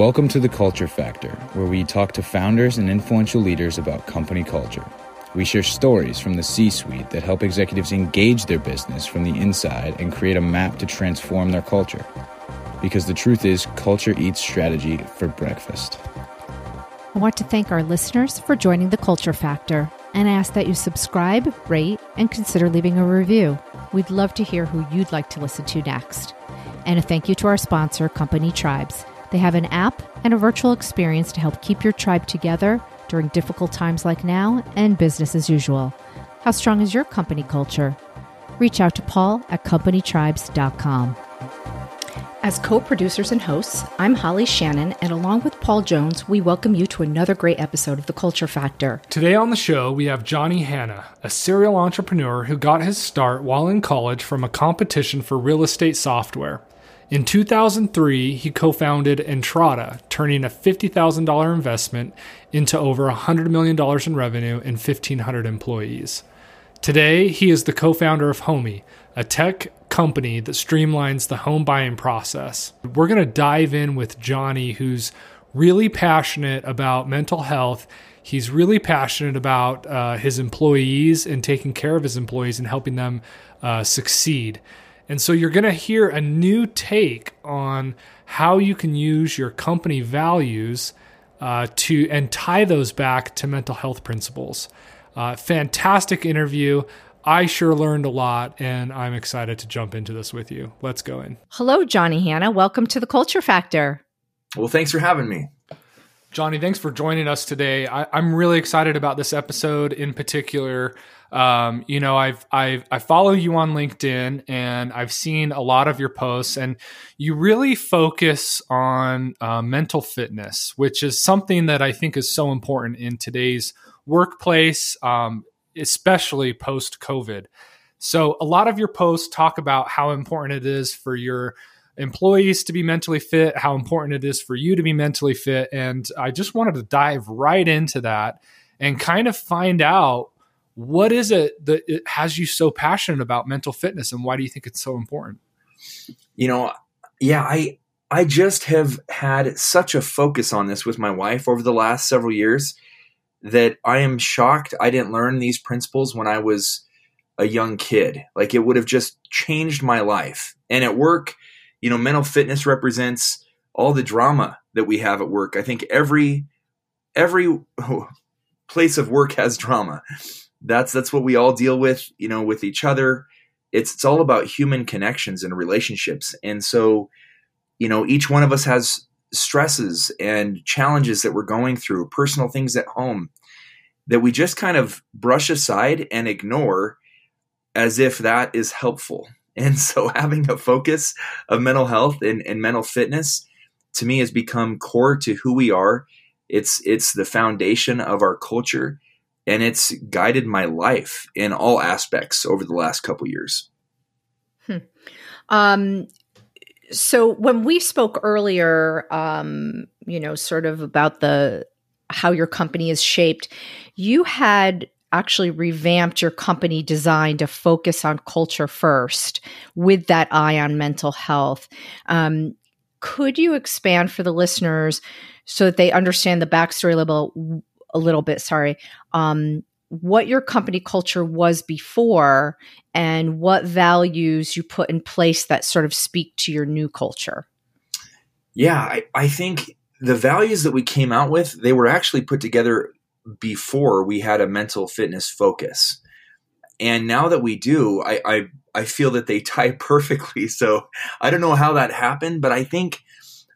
Welcome to the Culture Factor, where we talk to founders and influential leaders about company culture. We share stories from the C suite that help executives engage their business from the inside and create a map to transform their culture. Because the truth is, culture eats strategy for breakfast. I want to thank our listeners for joining the Culture Factor and ask that you subscribe, rate, and consider leaving a review. We'd love to hear who you'd like to listen to next. And a thank you to our sponsor, Company Tribes. They have an app and a virtual experience to help keep your tribe together during difficult times like now and business as usual. How strong is your company culture? Reach out to Paul at companytribes.com. As co producers and hosts, I'm Holly Shannon, and along with Paul Jones, we welcome you to another great episode of The Culture Factor. Today on the show, we have Johnny Hanna, a serial entrepreneur who got his start while in college from a competition for real estate software. In 2003, he co founded Entrata, turning a $50,000 investment into over $100 million in revenue and 1,500 employees. Today, he is the co founder of Homie, a tech company that streamlines the home buying process. We're going to dive in with Johnny, who's really passionate about mental health. He's really passionate about uh, his employees and taking care of his employees and helping them uh, succeed. And so you're going to hear a new take on how you can use your company values uh, to and tie those back to mental health principles. Uh, fantastic interview. I sure learned a lot, and I'm excited to jump into this with you. Let's go in. Hello, Johnny Hanna. Welcome to the Culture Factor. Well, thanks for having me. Johnny, thanks for joining us today. I, am really excited about this episode in particular. Um, you know, I've I've I follow you on LinkedIn and I've seen a lot of your posts, and you really focus on uh, mental fitness, which is something that I think is so important in today's workplace, um, especially post COVID. So, a lot of your posts talk about how important it is for your employees to be mentally fit, how important it is for you to be mentally fit. And I just wanted to dive right into that and kind of find out what is it that it has you so passionate about mental fitness and why do you think it's so important? You know, yeah, I I just have had such a focus on this with my wife over the last several years that I am shocked I didn't learn these principles when I was a young kid. Like it would have just changed my life. And at work, you know, mental fitness represents all the drama that we have at work. I think every every place of work has drama that's that's what we all deal with you know with each other. It's it's all about human connections and relationships. And so you know each one of us has stresses and challenges that we're going through personal things at home that we just kind of brush aside and ignore as if that is helpful. And so having a focus of mental health and, and mental fitness to me has become core to who we are. It's it's the foundation of our culture and it's guided my life in all aspects over the last couple years. Hmm. Um, so when we spoke earlier, um, you know, sort of about the how your company is shaped, you had actually revamped your company design to focus on culture first with that eye on mental health. Um, could you expand for the listeners so that they understand the backstory little a little bit, sorry, um, what your company culture was before and what values you put in place that sort of speak to your new culture. Yeah, I, I think the values that we came out with, they were actually put together before we had a mental fitness focus. And now that we do, I, I, I feel that they tie perfectly. So I don't know how that happened, but I think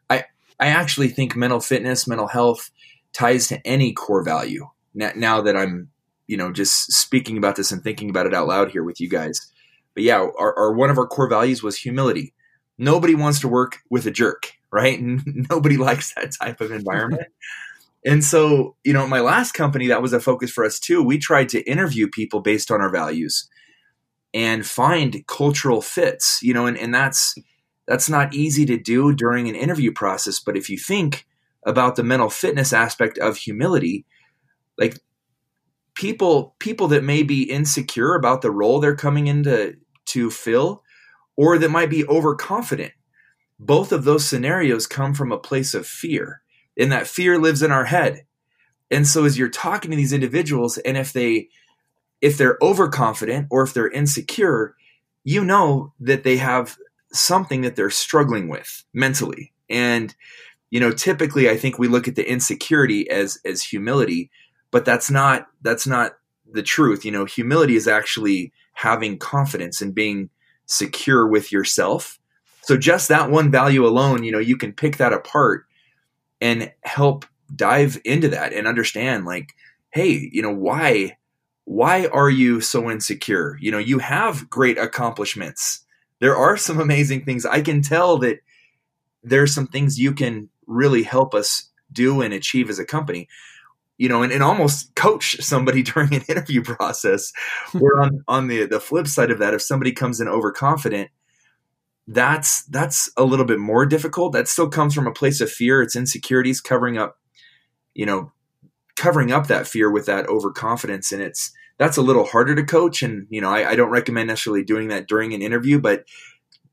I I actually think mental fitness, mental health ties to any core value. Now, now that I'm, you know, just speaking about this and thinking about it out loud here with you guys. But yeah, our, our one of our core values was humility. Nobody wants to work with a jerk, right? Nobody likes that type of environment. and so, you know, my last company, that was a focus for us too. We tried to interview people based on our values and find cultural fits, you know, and, and that's that's not easy to do during an interview process. But if you think about the mental fitness aspect of humility like people people that may be insecure about the role they're coming into to fill or that might be overconfident both of those scenarios come from a place of fear and that fear lives in our head. And so as you're talking to these individuals and if they if they're overconfident or if they're insecure you know that they have something that they're struggling with mentally. And you know typically i think we look at the insecurity as as humility but that's not that's not the truth. You know humility is actually having confidence and being secure with yourself. So just that one value alone you know you can pick that apart and help dive into that and understand like hey you know why why are you so insecure? You know you have great accomplishments. There are some amazing things. I can tell that there's some things you can really help us do and achieve as a company. You know and, and almost coach somebody during an interview process. Where on on the the flip side of that if somebody comes in overconfident that's that's a little bit more difficult. That still comes from a place of fear. It's insecurities covering up you know covering up that fear with that overconfidence. And it's that's a little harder to coach. And you know I, I don't recommend necessarily doing that during an interview but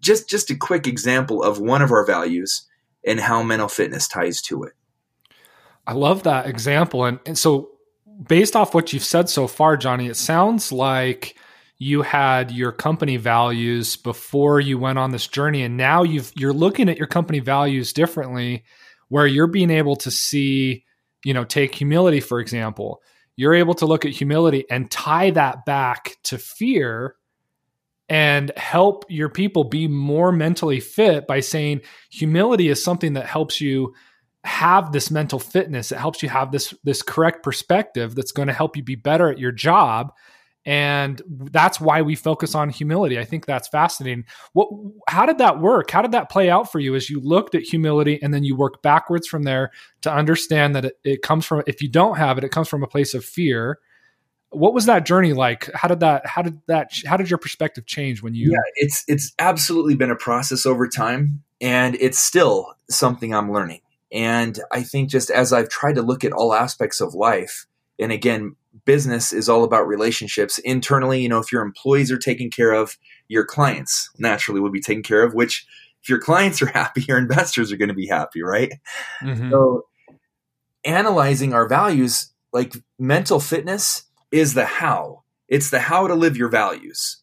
just just a quick example of one of our values and how mental fitness ties to it. I love that example. And, and so based off what you've said so far johnny it sounds like you had your company values before you went on this journey. And now you've you're looking at your company values differently where you're being able to see you know take humility for example. You're able to look at humility and tie that back to fear and help your people be more mentally fit by saying humility is something that helps you have this mental fitness. It helps you have this this correct perspective that's going to help you be better at your job. And that's why we focus on humility. I think that's fascinating. What how did that work? How did that play out for you as you looked at humility and then you work backwards from there to understand that it, it comes from if you don't have it it comes from a place of fear what was that journey like? How did that how did that how did your perspective change when you yeah it's it's absolutely been a process over time and it's still something i'm learning. And i think just as i've tried to look at all aspects of life and again business is all about relationships internally you know if your employees are taken care of your clients naturally will be taken care of which if your clients are happy your investors are going to be happy right? Mm-hmm. so analyzing our values like mental fitness is the how. It's the how to live your values.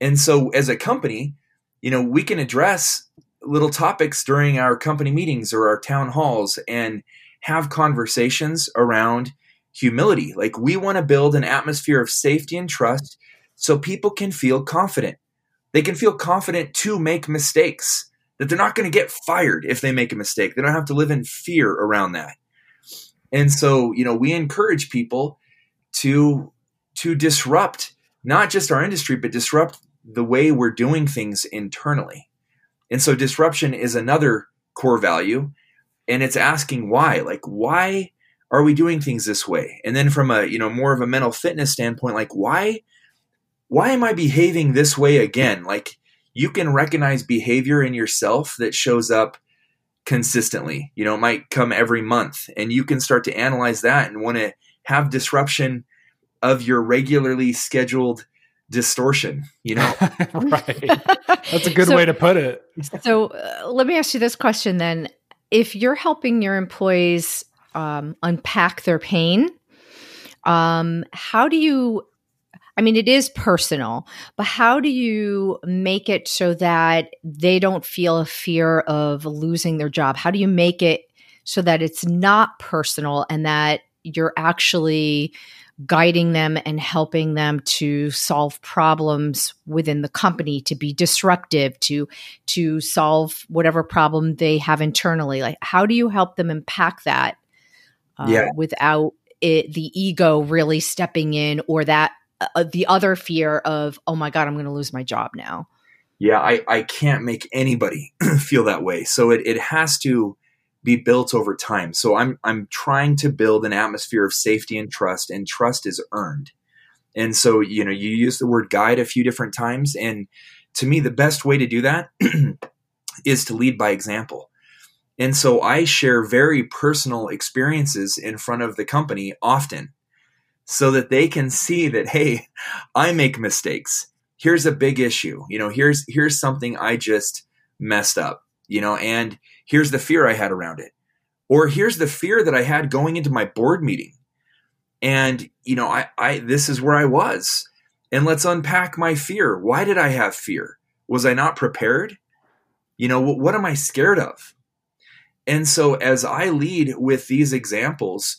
And so as a company, you know, we can address little topics during our company meetings or our town halls and have conversations around humility. Like we want to build an atmosphere of safety and trust so people can feel confident. They can feel confident to make mistakes, that they're not going to get fired if they make a mistake. They don't have to live in fear around that. And so, you know, we encourage people to to disrupt not just our industry but disrupt the way we're doing things internally. And so disruption is another core value and it's asking why like why are we doing things this way? And then from a you know more of a mental fitness standpoint like why why am i behaving this way again? Like you can recognize behavior in yourself that shows up consistently. You know it might come every month and you can start to analyze that and want to have disruption of your regularly scheduled distortion you know? Right. That's a good so, way to put it. so uh, let me ask you this question then. If you're helping your employees um, unpack their pain um, how do you I mean, it is personal, but how do you make it so that they don't feel a fear of losing their job? How do you make it so that it's not personal and that you're actually guiding them and helping them to solve problems within the company to be disruptive to to solve whatever problem they have internally. Like how do you help them impact that uh, yeah. without it, the ego really stepping in or that uh, the other fear of oh my god i'm going to lose my job now. Yeah i i can't make anybody feel that way. So it, it has to be built over time. So I'm I'm trying to build an atmosphere of safety and trust, and trust is earned. And so you know you use the word guide a few different times, and to me the best way to do that is to lead by example. And so I share very personal experiences in front of the company often so that they can see that hey, I make mistakes. Here's a big issue. You know, here's here's something I just messed up you know, and here's the fear I had around it. Or here's the fear that I had going into my board meeting. And, you know, I, I, this is where I was. And let's unpack my fear. Why did I have fear? Was I not prepared? You know, what, what am I scared of? And so as I lead with these examples,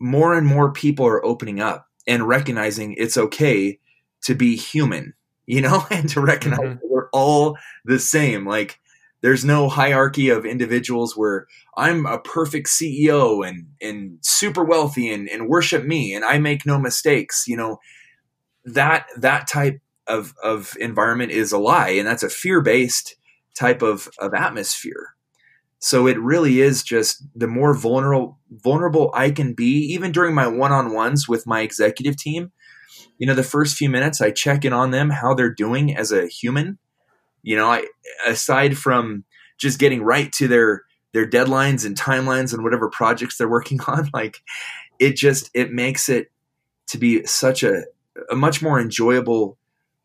more and more people are opening up and recognizing it's okay to be human, you know, and to recognize mm-hmm. we're all the same. Like there's no hierarchy of individuals where I'm a perfect CEO and and super wealthy and, and worship me and I make no mistakes. You know, that that type of of environment is a lie and that's a fear-based type of of atmosphere. So it really is just the more vulnerable vulnerable I can be, even during my one-on-ones with my executive team. You know, the first few minutes I check in on them, how they're doing as a human. You know, I aside from just getting right to their their deadlines and timelines and whatever projects they're working on, like it just it makes it to be such a a much more enjoyable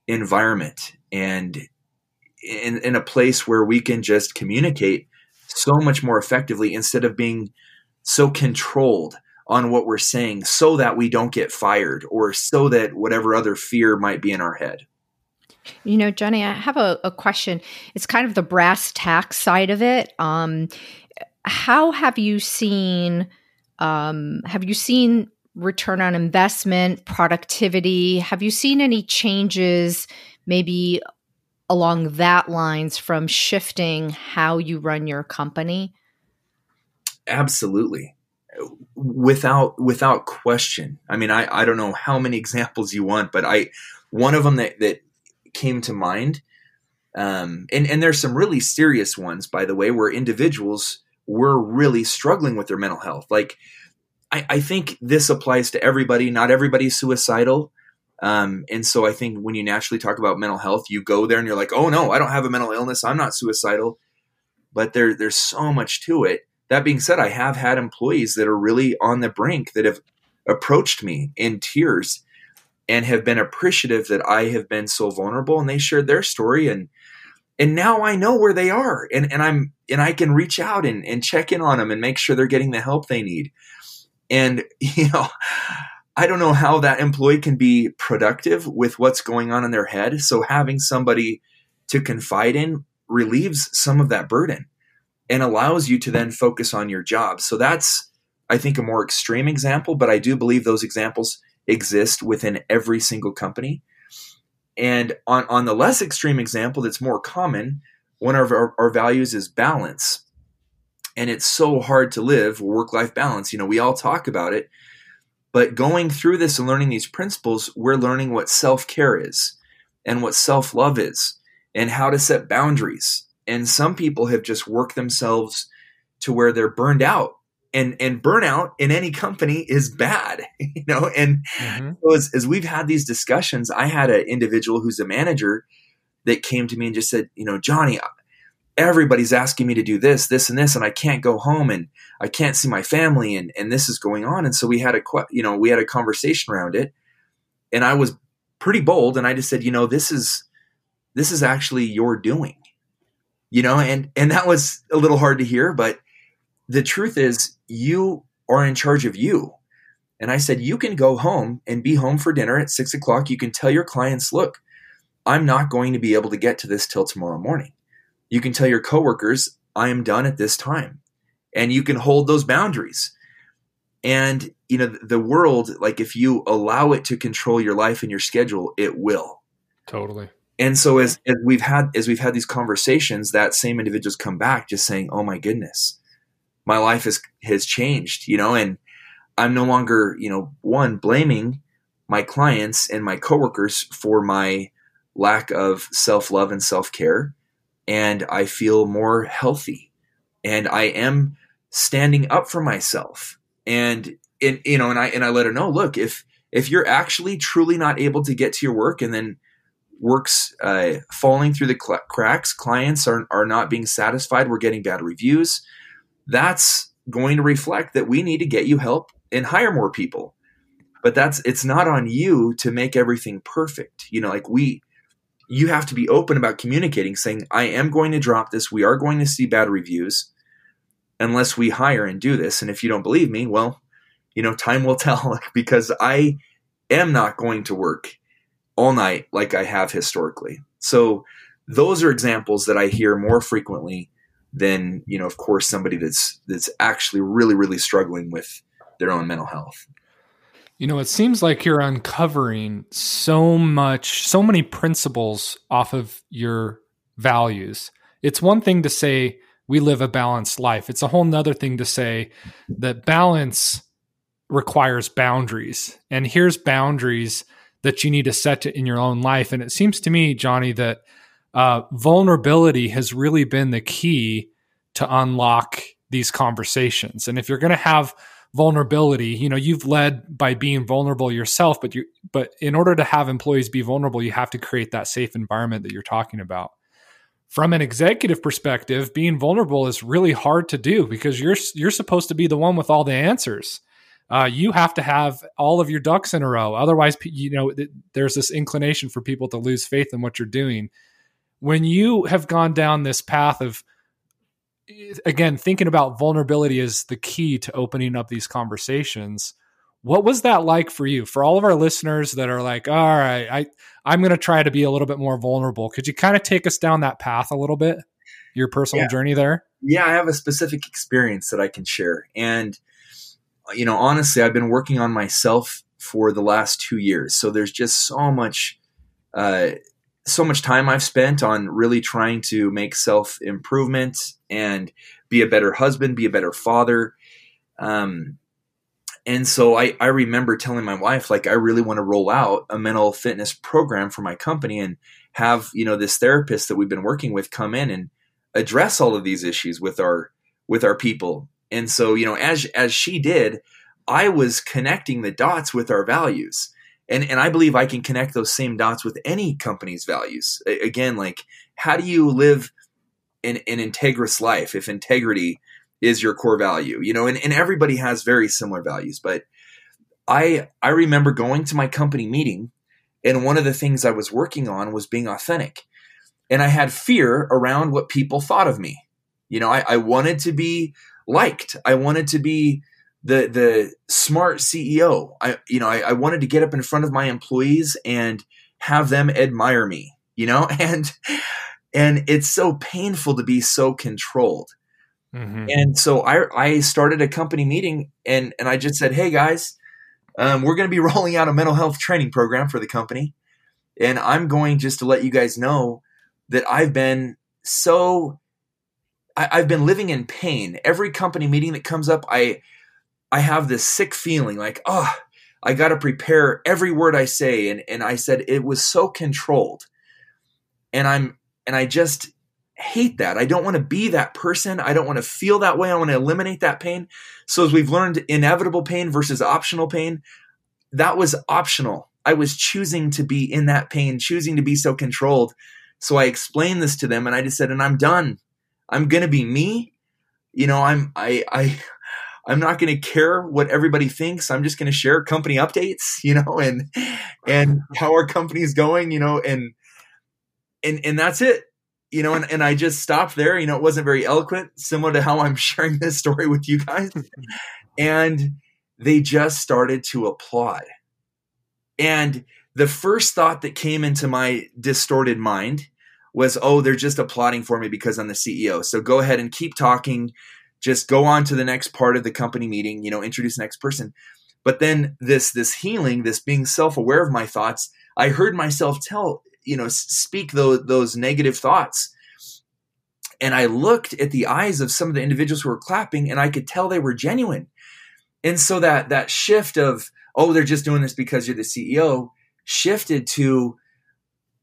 environment and in, in a place where we can just communicate so much more effectively instead of being so controlled on what we're saying so that we don't get fired or so that whatever other fear might be in our head. You know, Johnny, I have a, a question. It's kind of the brass tax side of it. Um, how have you seen? Um, have you seen return on investment, productivity? Have you seen any changes, maybe along that lines from shifting how you run your company? Absolutely. Without without question. I mean, I, I don't know how many examples you want, but I one of them that, that came to mind, um, and, and there's some really serious ones, by the way, where individuals were really struggling with their mental health. Like I, I think this applies to everybody. Not everybody's suicidal. Um, and so I think when you naturally talk about mental health, you go there and you're like, oh no, I don't have a mental illness. I'm not suicidal. But there, there's so much to it. That being said, I have had employees that are really on the brink that have approached me in tears and have been appreciative that I have been so vulnerable and they shared their story and and now I know where they are and, and I'm and I can reach out and, and check in on them and make sure they're getting the help they need. And you know, I don't know how that employee can be productive with what's going on in their head. So having somebody to confide in relieves some of that burden and allows you to then focus on your job. So that's, I think, a more extreme example, but I do believe those examples exist within every single company. And on, on the less extreme example that's more common, one of our, our values is balance. And it's so hard to live work life balance. You know, we all talk about it but going through this and learning these principles, we're learning what self care is and what self love is and how to set boundaries. And some people have just worked themselves to where they're burned out. And, and burnout in any company is bad, you know. And mm-hmm. so as, as we've had these discussions, I had an individual who's a manager that came to me and just said, you know, Johnny, everybody's asking me to do this, this, and this, and I can't go home and I can't see my family, and and this is going on. And so we had a you know we had a conversation around it, and I was pretty bold, and I just said, you know, this is this is actually your doing, you know, and and that was a little hard to hear, but the truth is you are in charge of you. And I said, you can go home and be home for dinner at six o'clock. You can tell your clients, look, I'm not going to be able to get to this till tomorrow morning you can tell your coworkers, I am done at this time. And you can hold those boundaries. And, you know, the world, like if you allow it to control your life and your schedule, it will. Totally. And so as, as we've had as we've had these conversations, that same individuals come back just saying, Oh my goodness, my life has has changed, you know, and I'm no longer, you know, one, blaming my clients and my coworkers for my lack of self love and self care and I feel more healthy and I am standing up for myself. And and you know, and I and I let her know, look, if if you're actually truly not able to get to your work and then works uh, falling through the cl- cracks, clients are are not being satisfied, we're getting bad reviews, that's going to reflect that we need to get you help and hire more people. But that's it's not on you to make everything perfect. You know, like we you have to be open about communicating, saying, I am going to drop this. We are going to see bad reviews unless we hire and do this. And if you don't believe me, well, you know, time will tell because I am not going to work all night like I have historically. So those are examples that I hear more frequently than, you know, of course, somebody that's that's actually really, really struggling with their own mental health. You know, it seems like you're uncovering so much, so many principles off of your values. It's one thing to say we live a balanced life. It's a whole nother thing to say that balance requires boundaries. And here's boundaries that you need to set in your own life. And it seems to me, Johnny, that uh, vulnerability has really been the key to unlock these conversations. And if you're going to have vulnerability you know you've led by being vulnerable yourself but you but in order to have employees be vulnerable you have to create that safe environment that you're talking about. From an executive perspective being vulnerable is really hard to do because you're you're supposed to be the one with all the answers. Uh, you have to have all of your ducks in a row. Otherwise you know there's this inclination for people to lose faith in what you're doing when you have gone down this path of again, thinking about vulnerability is the key to opening up these conversations. What was that like for you? For all of our listeners that are like, all right, I, I'm going to try to be a little bit more vulnerable. Could you kind of take us down that path a little bit? Your personal yeah. journey there? Yeah, I have a specific experience that I can share. And, you know, honestly, I've been working on myself for the last two years. So there's just so much, uh, so much time I've spent on really trying to make self improvement and be a better husband, be a better father. Um, and so I, I remember telling my wife, like, I really want to roll out a mental fitness program for my company and have, you know, this therapist that we've been working with come in and address all of these issues with our, with our people. And so, you know, as, as she did, I was connecting the dots with our values and and I believe I can connect those same dots with any company's values. Again, like how do you live an, an integrous life if integrity is your core value? You know, and, and everybody has very similar values. But I I remember going to my company meeting, and one of the things I was working on was being authentic, and I had fear around what people thought of me. You know, I, I wanted to be liked. I wanted to be the the smart CEO. I you know I, I wanted to get up in front of my employees and have them admire me. You know, and and it's so painful to be so controlled. Mm-hmm. And so I I started a company meeting and and I just said, hey guys, um, we're going to be rolling out a mental health training program for the company, and I'm going just to let you guys know that I've been so I, I've been living in pain. Every company meeting that comes up, I I have this sick feeling like, oh, I got to prepare every word I say. And, and I said, it was so controlled. And I'm, and I just hate that. I don't want to be that person. I don't want to feel that way. I want to eliminate that pain. So as we've learned inevitable pain versus optional pain, that was optional. I was choosing to be in that pain, choosing to be so controlled. So I explained this to them and I just said, and I'm done. I'm going to be me. You know, I'm, I, I, I'm not going to care what everybody thinks. I'm just going to share company updates, you know, and and how our company is going, you know, and and and that's it, you know. And and I just stopped there. You know, it wasn't very eloquent, similar to how I'm sharing this story with you guys. and they just started to applaud. And the first thought that came into my distorted mind was, "Oh, they're just applauding for me because I'm the CEO. So go ahead and keep talking." Just go on to the next part of the company meeting, you know, introduce the next person. But then this this healing, this being self-aware of my thoughts, I heard myself tell, you know, speak those those negative thoughts. And I looked at the eyes of some of the individuals who were clapping and I could tell they were genuine. And so that that shift of, oh, they're just doing this because you're the CEO shifted to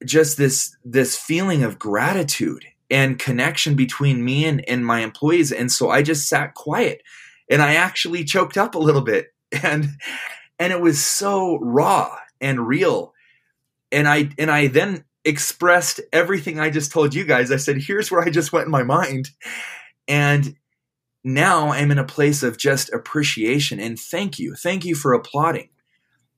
just this this feeling of gratitude and connection between me and, and my employees. And so I just sat quiet and I actually choked up a little bit. And and it was so raw and real. And I and I then expressed everything I just told you guys. I said, here's where I just went in my mind. And now I'm in a place of just appreciation and thank you. Thank you for applauding.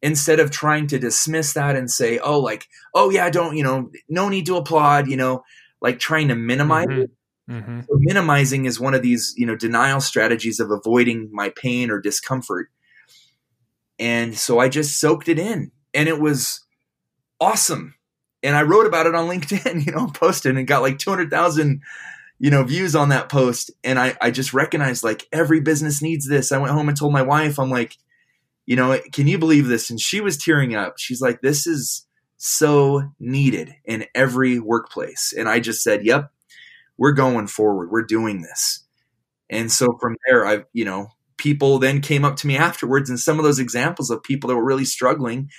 instead of trying to dismiss that and say, oh, like, oh, yeah, don't, you know, no need to applaud, you know, like trying to minimize Mhm. it. Mhm. So minimizing is one of these, you know, denial strategies of avoiding my pain or discomfort. And so I just soaked it in and it was awesome. And I wrote about it on LinkedIn, you know, posted and got like 200,000, you know, views on that post. And I, I just recognized like every business needs this. I went home and told my wife, I'm like, you know, can you believe this? And she was tearing up. She's like, this is so needed in every workplace. And I just said, yep, we're going forward. We're doing this. And so from there, I, you know, people then came up to me afterwards, and some of those examples of people that were really struggling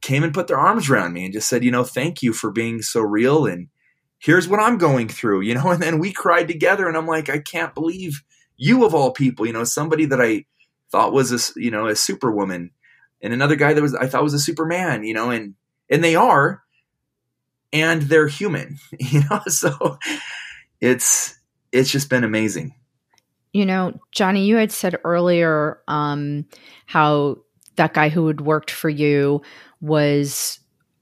came and put their arms around me and just said, you know, thank you for being so real. And here's what I'm going through, you know, and then we cried together. And I'm like, I can't believe you of all people, you know, somebody that I thought was a, you know, a superwoman and another guy that was, I thought was a superman, you know, and, and they are, and they're human, you know, so it's, it's just been amazing. You know, Johnny, you had said earlier um, how that guy who had worked for you was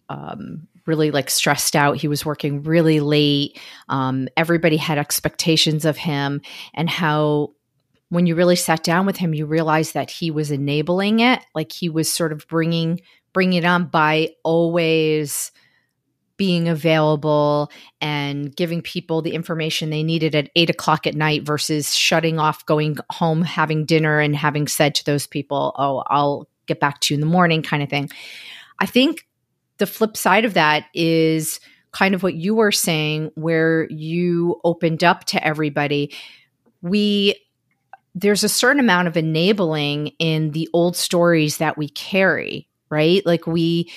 um, really like stressed out. He was working really late. Um, everybody had expectations of him, and how when you really sat down with him, you realized that he was enabling it. Like he was sort of bringing bringing it on by always being available and giving people the information they needed at eight o'clock at night versus shutting off, going home, having dinner, and having said to those people, Oh, I'll get back to you in the morning, kind of thing. I think the flip side of that is kind of what you were saying, where you opened up to everybody. We, there's a certain amount of enabling in the old stories that we carry, right? Like we,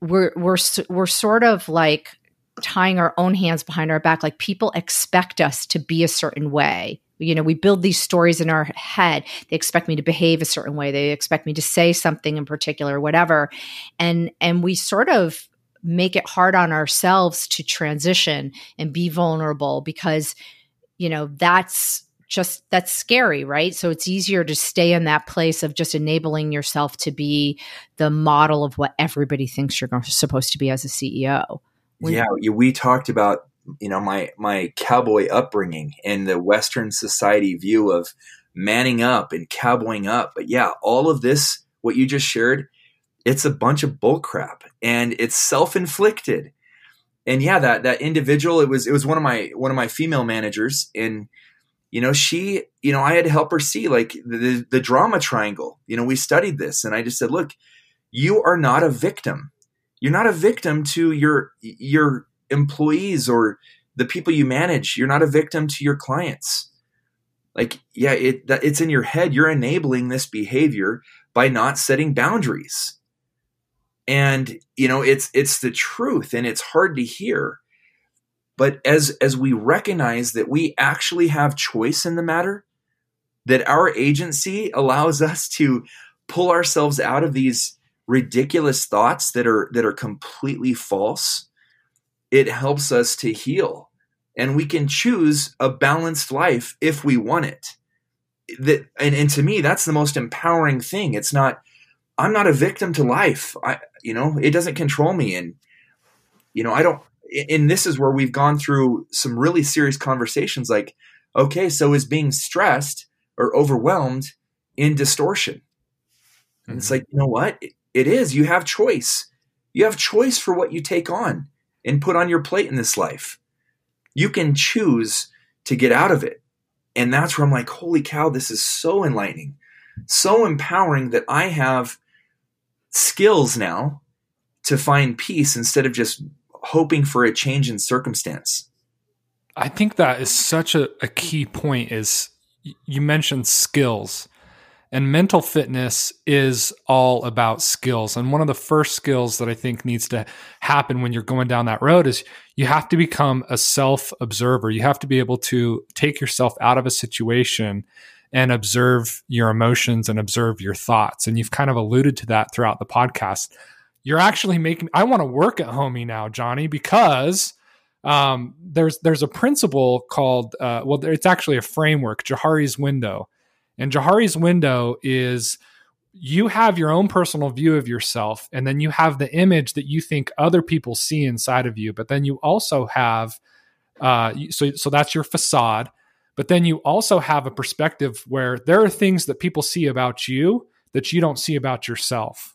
we're we're we're sort of like tying our own hands behind our back. Like people expect us to be a certain way. You know we build these stories in our head. They expect me to behave a certain way. They expect me to say something in particular whatever. And and we sort of make it hard on ourselves to transition and be vulnerable because you know that's just that's scary, right? So it's easier to stay in that place of just enabling yourself to be the model of what everybody thinks you're supposed to be as a CEO. When- yeah, we talked about you know my my cowboy upbringing and the Western society view of manning up and cowboying up. But yeah, all of this, what you just shared, it's a bunch of bullcrap and it's self inflicted. And yeah, that that individual, it was it was one of my one of my female managers and you know she you know i had to help her see like the, the drama triangle. You know we studied this and i just said look you are not a victim. You're not a victim to your your employees or the people you manage. You're not a victim to your clients. Like yeah it it's in your head. You're enabling this behavior by not setting boundaries. And you know it's it's the truth and it's hard to hear but as as we recognize that we actually have choice in the matter that our agency allows us to pull ourselves out of these ridiculous thoughts that are that are completely false it helps us to heal. And we can choose a balanced life if we want it. That and, and to me that's the most empowering thing. It's not i'm not a victim to life. I you know it doesn't control me. And you know i don't and this is where we've gone through some really serious conversations like okay so is being stressed or overwhelmed in distortion? And mm-hmm. it's like you know what? It is. You have choice. You have choice for what you take on and put on your plate in this life. You can choose to get out of it. And that's where i'm like holy cow this is so enlightening so empowering that i have skills now to find peace instead of just hoping for a change in circumstance. I think that is such a, a key point is you mentioned skills and mental fitness is all about skills. And one of the first skills that I think needs to happen when you're going down that road is you have to become a self observer. You have to be able to take yourself out of a situation and observe your emotions and observe your thoughts. And you've kind of alluded to that throughout the podcast you're actually making I want to work at Homie now, Johnny, because um, there's there's a principle called uh, well, it's actually a framework, Johari's window, and Johari's window is you have your own personal view of yourself and then you have the image that you think other people see inside of you but then you also have uh, so so that's your facade but then you also have a perspective where there are things that people see about you that you don't see about yourself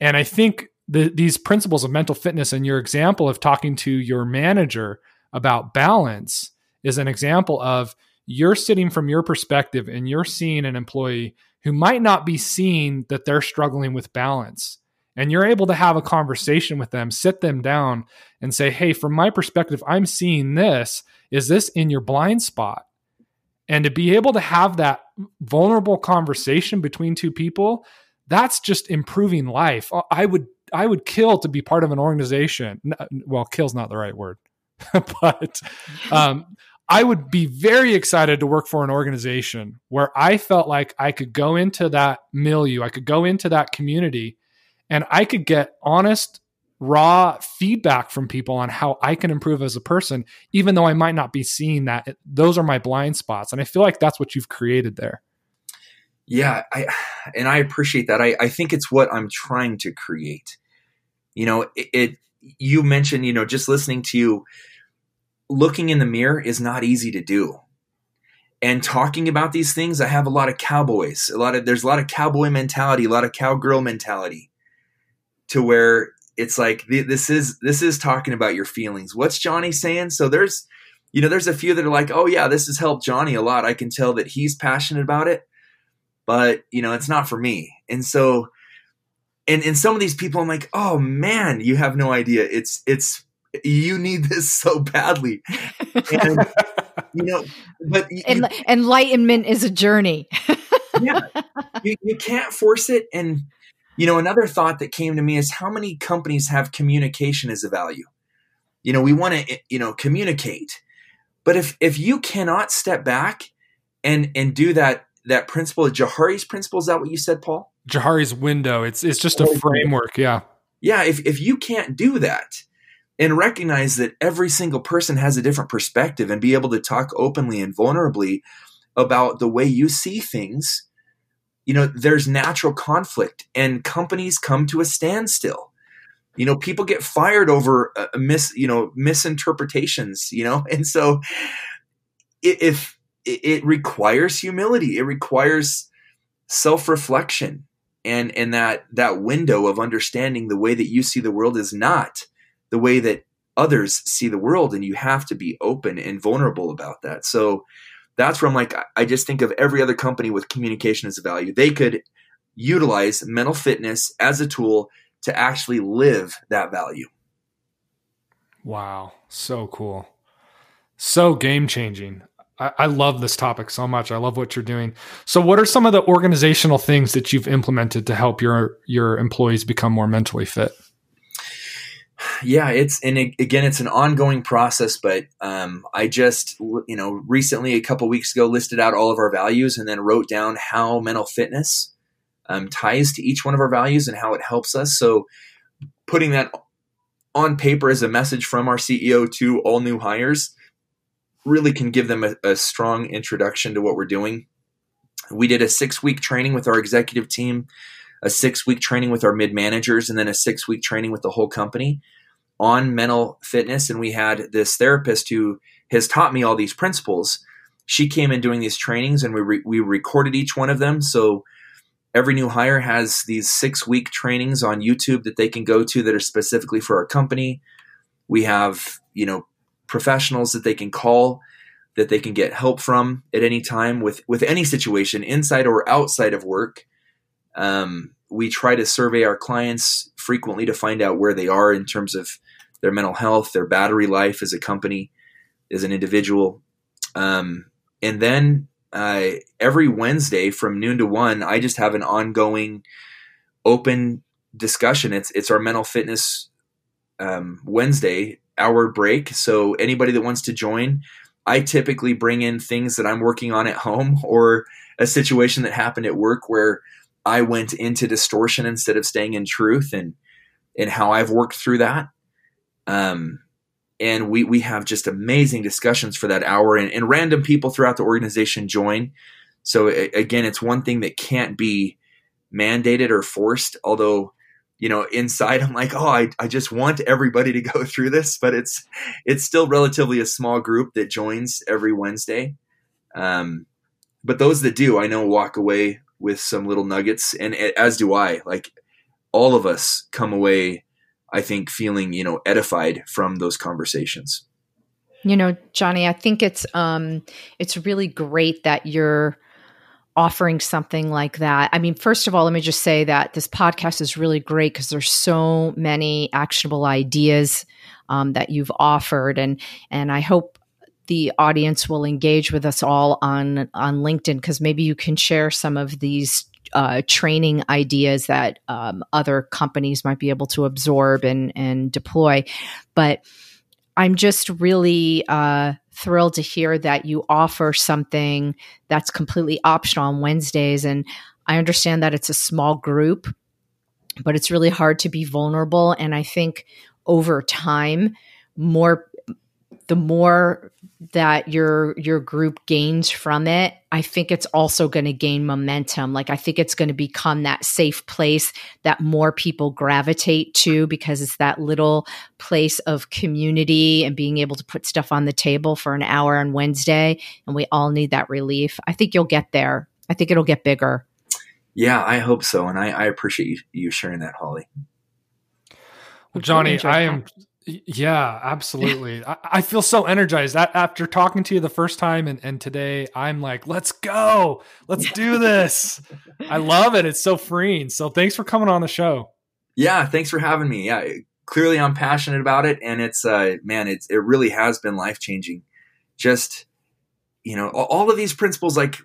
and i think the, these principles of mental fitness and your example of talking to your manager about balance is an example of you're sitting from your perspective and you're seeing an employee who might not be seeing that they're struggling with balance. And you're able to have a conversation with them, sit them down and say, Hey, from my perspective, I'm seeing this. Is this in your blind spot? And to be able to have that vulnerable conversation between two people, that's just improving life. I would I would kill to be part of an organization. Well, kill's not the right word, but um, I would be very excited to work for an organization where I felt like I could go into that milieu, I could go into that community, and I could get honest, raw feedback from people on how I can improve as a person, even though I might not be seeing that. Those are my blind spots. And I feel like that's what you've created there. Yeah, I and I appreciate that. I, I think it's what I'm trying to create. You know, it, it you mentioned, you know, just listening to you looking in the mirror is not easy to do. And talking about these things, I have a lot of cowboys. A lot of there's a lot of cowboy mentality, a lot of cowgirl mentality, to where it's like this is this is talking about your feelings. What's Johnny saying? So there's, you know, there's a few that are like, oh yeah, this has helped Johnny a lot. I can tell that he's passionate about it, but you know, it's not for me. And so, and and some of these people, I'm like, oh man, you have no idea. It's it's you need this so badly. And, you know, but you, enlightenment is a journey. yeah, you, you can't force it. And, you know, another thought that came to me is how many companies have communication as a value? You know, we want to, eh, you know, communicate. But if, if you cannot step back and, and do that, that principle, Johari's principle, is that what you said, Paul? Johari's window. It's, it's just a framework. Yeah. Yeah. If, if you can't do that, and recognize that every single person has a different perspective and be able to talk openly and vulnerably about the way you see things you know there's natural conflict and companies come to a standstill you know people get fired over uh, mis you know misinterpretations you know and so if it, requires humility. It requires self-reflection and and that that window of understanding the way that you see the world is not the way that others see the world and you have to be open and vulnerable about that. So that's where i'm like i just think of every other company with communication as a value. They could utilize mental fitness as a tool to actually live that value. Wow. So cool. So game changing I, love this topic so much. I love what you're doing. So, what are some of the organizational things that you've implemented to help your your employees become more mentally fit? yeah, it's and again, it's an ongoing process. But um, I just you know recently, a couple weeks ago, listed out all of our values and then wrote down how mental fitness um, ties to each one of our values and how it helps us. So putting that on paper as a message from our CEO to all new hires really can give them a, a strong introduction to what we're doing. We did a six week training with our executive team a six week training with our mid managers and then a six week training with the whole company on mental fitness. And we had this therapist who has taught me all these principles. She came in doing these trainings and we, re- we recorded each one of them. So every new hire has these six week trainings on YouTube that they can go to that are specifically for our company. We have, you know, professionals that they can call that they can get help from at any time with with any situation inside or outside of work um, we try to survey our clients frequently to find out where they are in terms of their mental health, their battery life as a company, as an individual. Um, and then uh, every Wednesday from noon to one, I just have an ongoing open discussion. It's it's our mental fitness um, Wednesday hour break. So anybody that wants to join, I typically bring in things that I'm working on at home or a situation that happened at work where I went into distortion instead of staying in truth and and how I've worked through that. Um, and we we have just amazing discussions for that hour and, and random people throughout the organization join. So again, it's one thing that can't be mandated or forced. Although, you know, inside I'm like, oh, I, I just want everybody to go through this, but it's it's still relatively a small group that joins every Wednesday. Um, but those that do, I know, walk away with some little nuggets, and as do I. Like all of us come away, I think, feeling you know edified from those conversations. You know, Johnny, I think it's um, it's really great that you're offering something like that. I mean, first of all, let me just say that this podcast is really great because there's so many actionable ideas um, that you've offered, and and I hope the audience will engage with us all on on LinkedIn because maybe you can share some of these uh, training ideas that um, other companies might be able to absorb and and deploy. But I'm just really uh, thrilled to hear that you offer something that's completely optional on Wednesdays. And I understand that it's a small group, but it's really hard to be vulnerable. And I think over time, more the more that your your group gains from it i think it's also going to gain momentum. Like i think it's going to become that safe place that more people gravitate to because it's that little place of community and being able to put stuff on the table for an hour on wednesday and we all need that relief. I think you'll get there. I think it'll get bigger. Yeah i hope so and i, I appreciate you, you sharing that holly. Well, Johnny, I am yeah, absolutely. I, I, feel so energized after talking to you the first time and, and today I'm like, let's go. Let's do this. I love it. It's so freeing. So thanks for coming on the show. Yeah, thanks for having me. Yeah, clearly I'm passionate about it and it's uh man, it's it really has been life-changing. Just you know, all of these principles like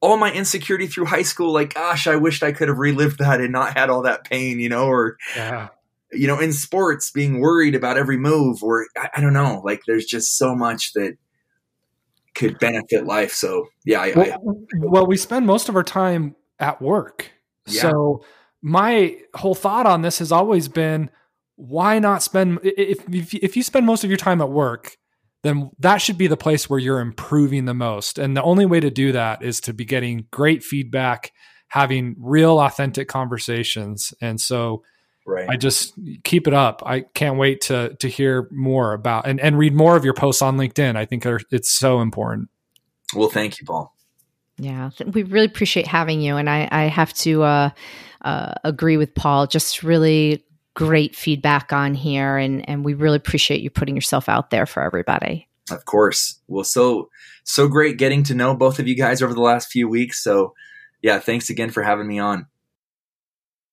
all my insecurity through high school like gosh, I wished I could have relived that and not had all that pain, you know, or yeah you know, in sports, being worried about every move, or I, I, don't know, like there's just so much that could benefit life. So yeah, I, well, I, well, we spend most of our time at work. Yeah. So my whole thought on this has always been, why not spend if, if if you spend most of your time at work, then that should be the place where you're improving the most. And the only way to do that is to be getting great feedback, having real authentic conversations. And so Right. I just keep it up. I can't wait to to hear more about and and read more of your posts on LinkedIn. I think are, it's so important. Well, thank you, Paul. Yeah, we really appreciate having you, and I, I have to uh, uh, agree with Paul. Just really great feedback on here, and and we really appreciate you putting yourself out there for everybody. Of course. Well, so so great getting to know both of you guys over the last few weeks. So, yeah, thanks again for having me on.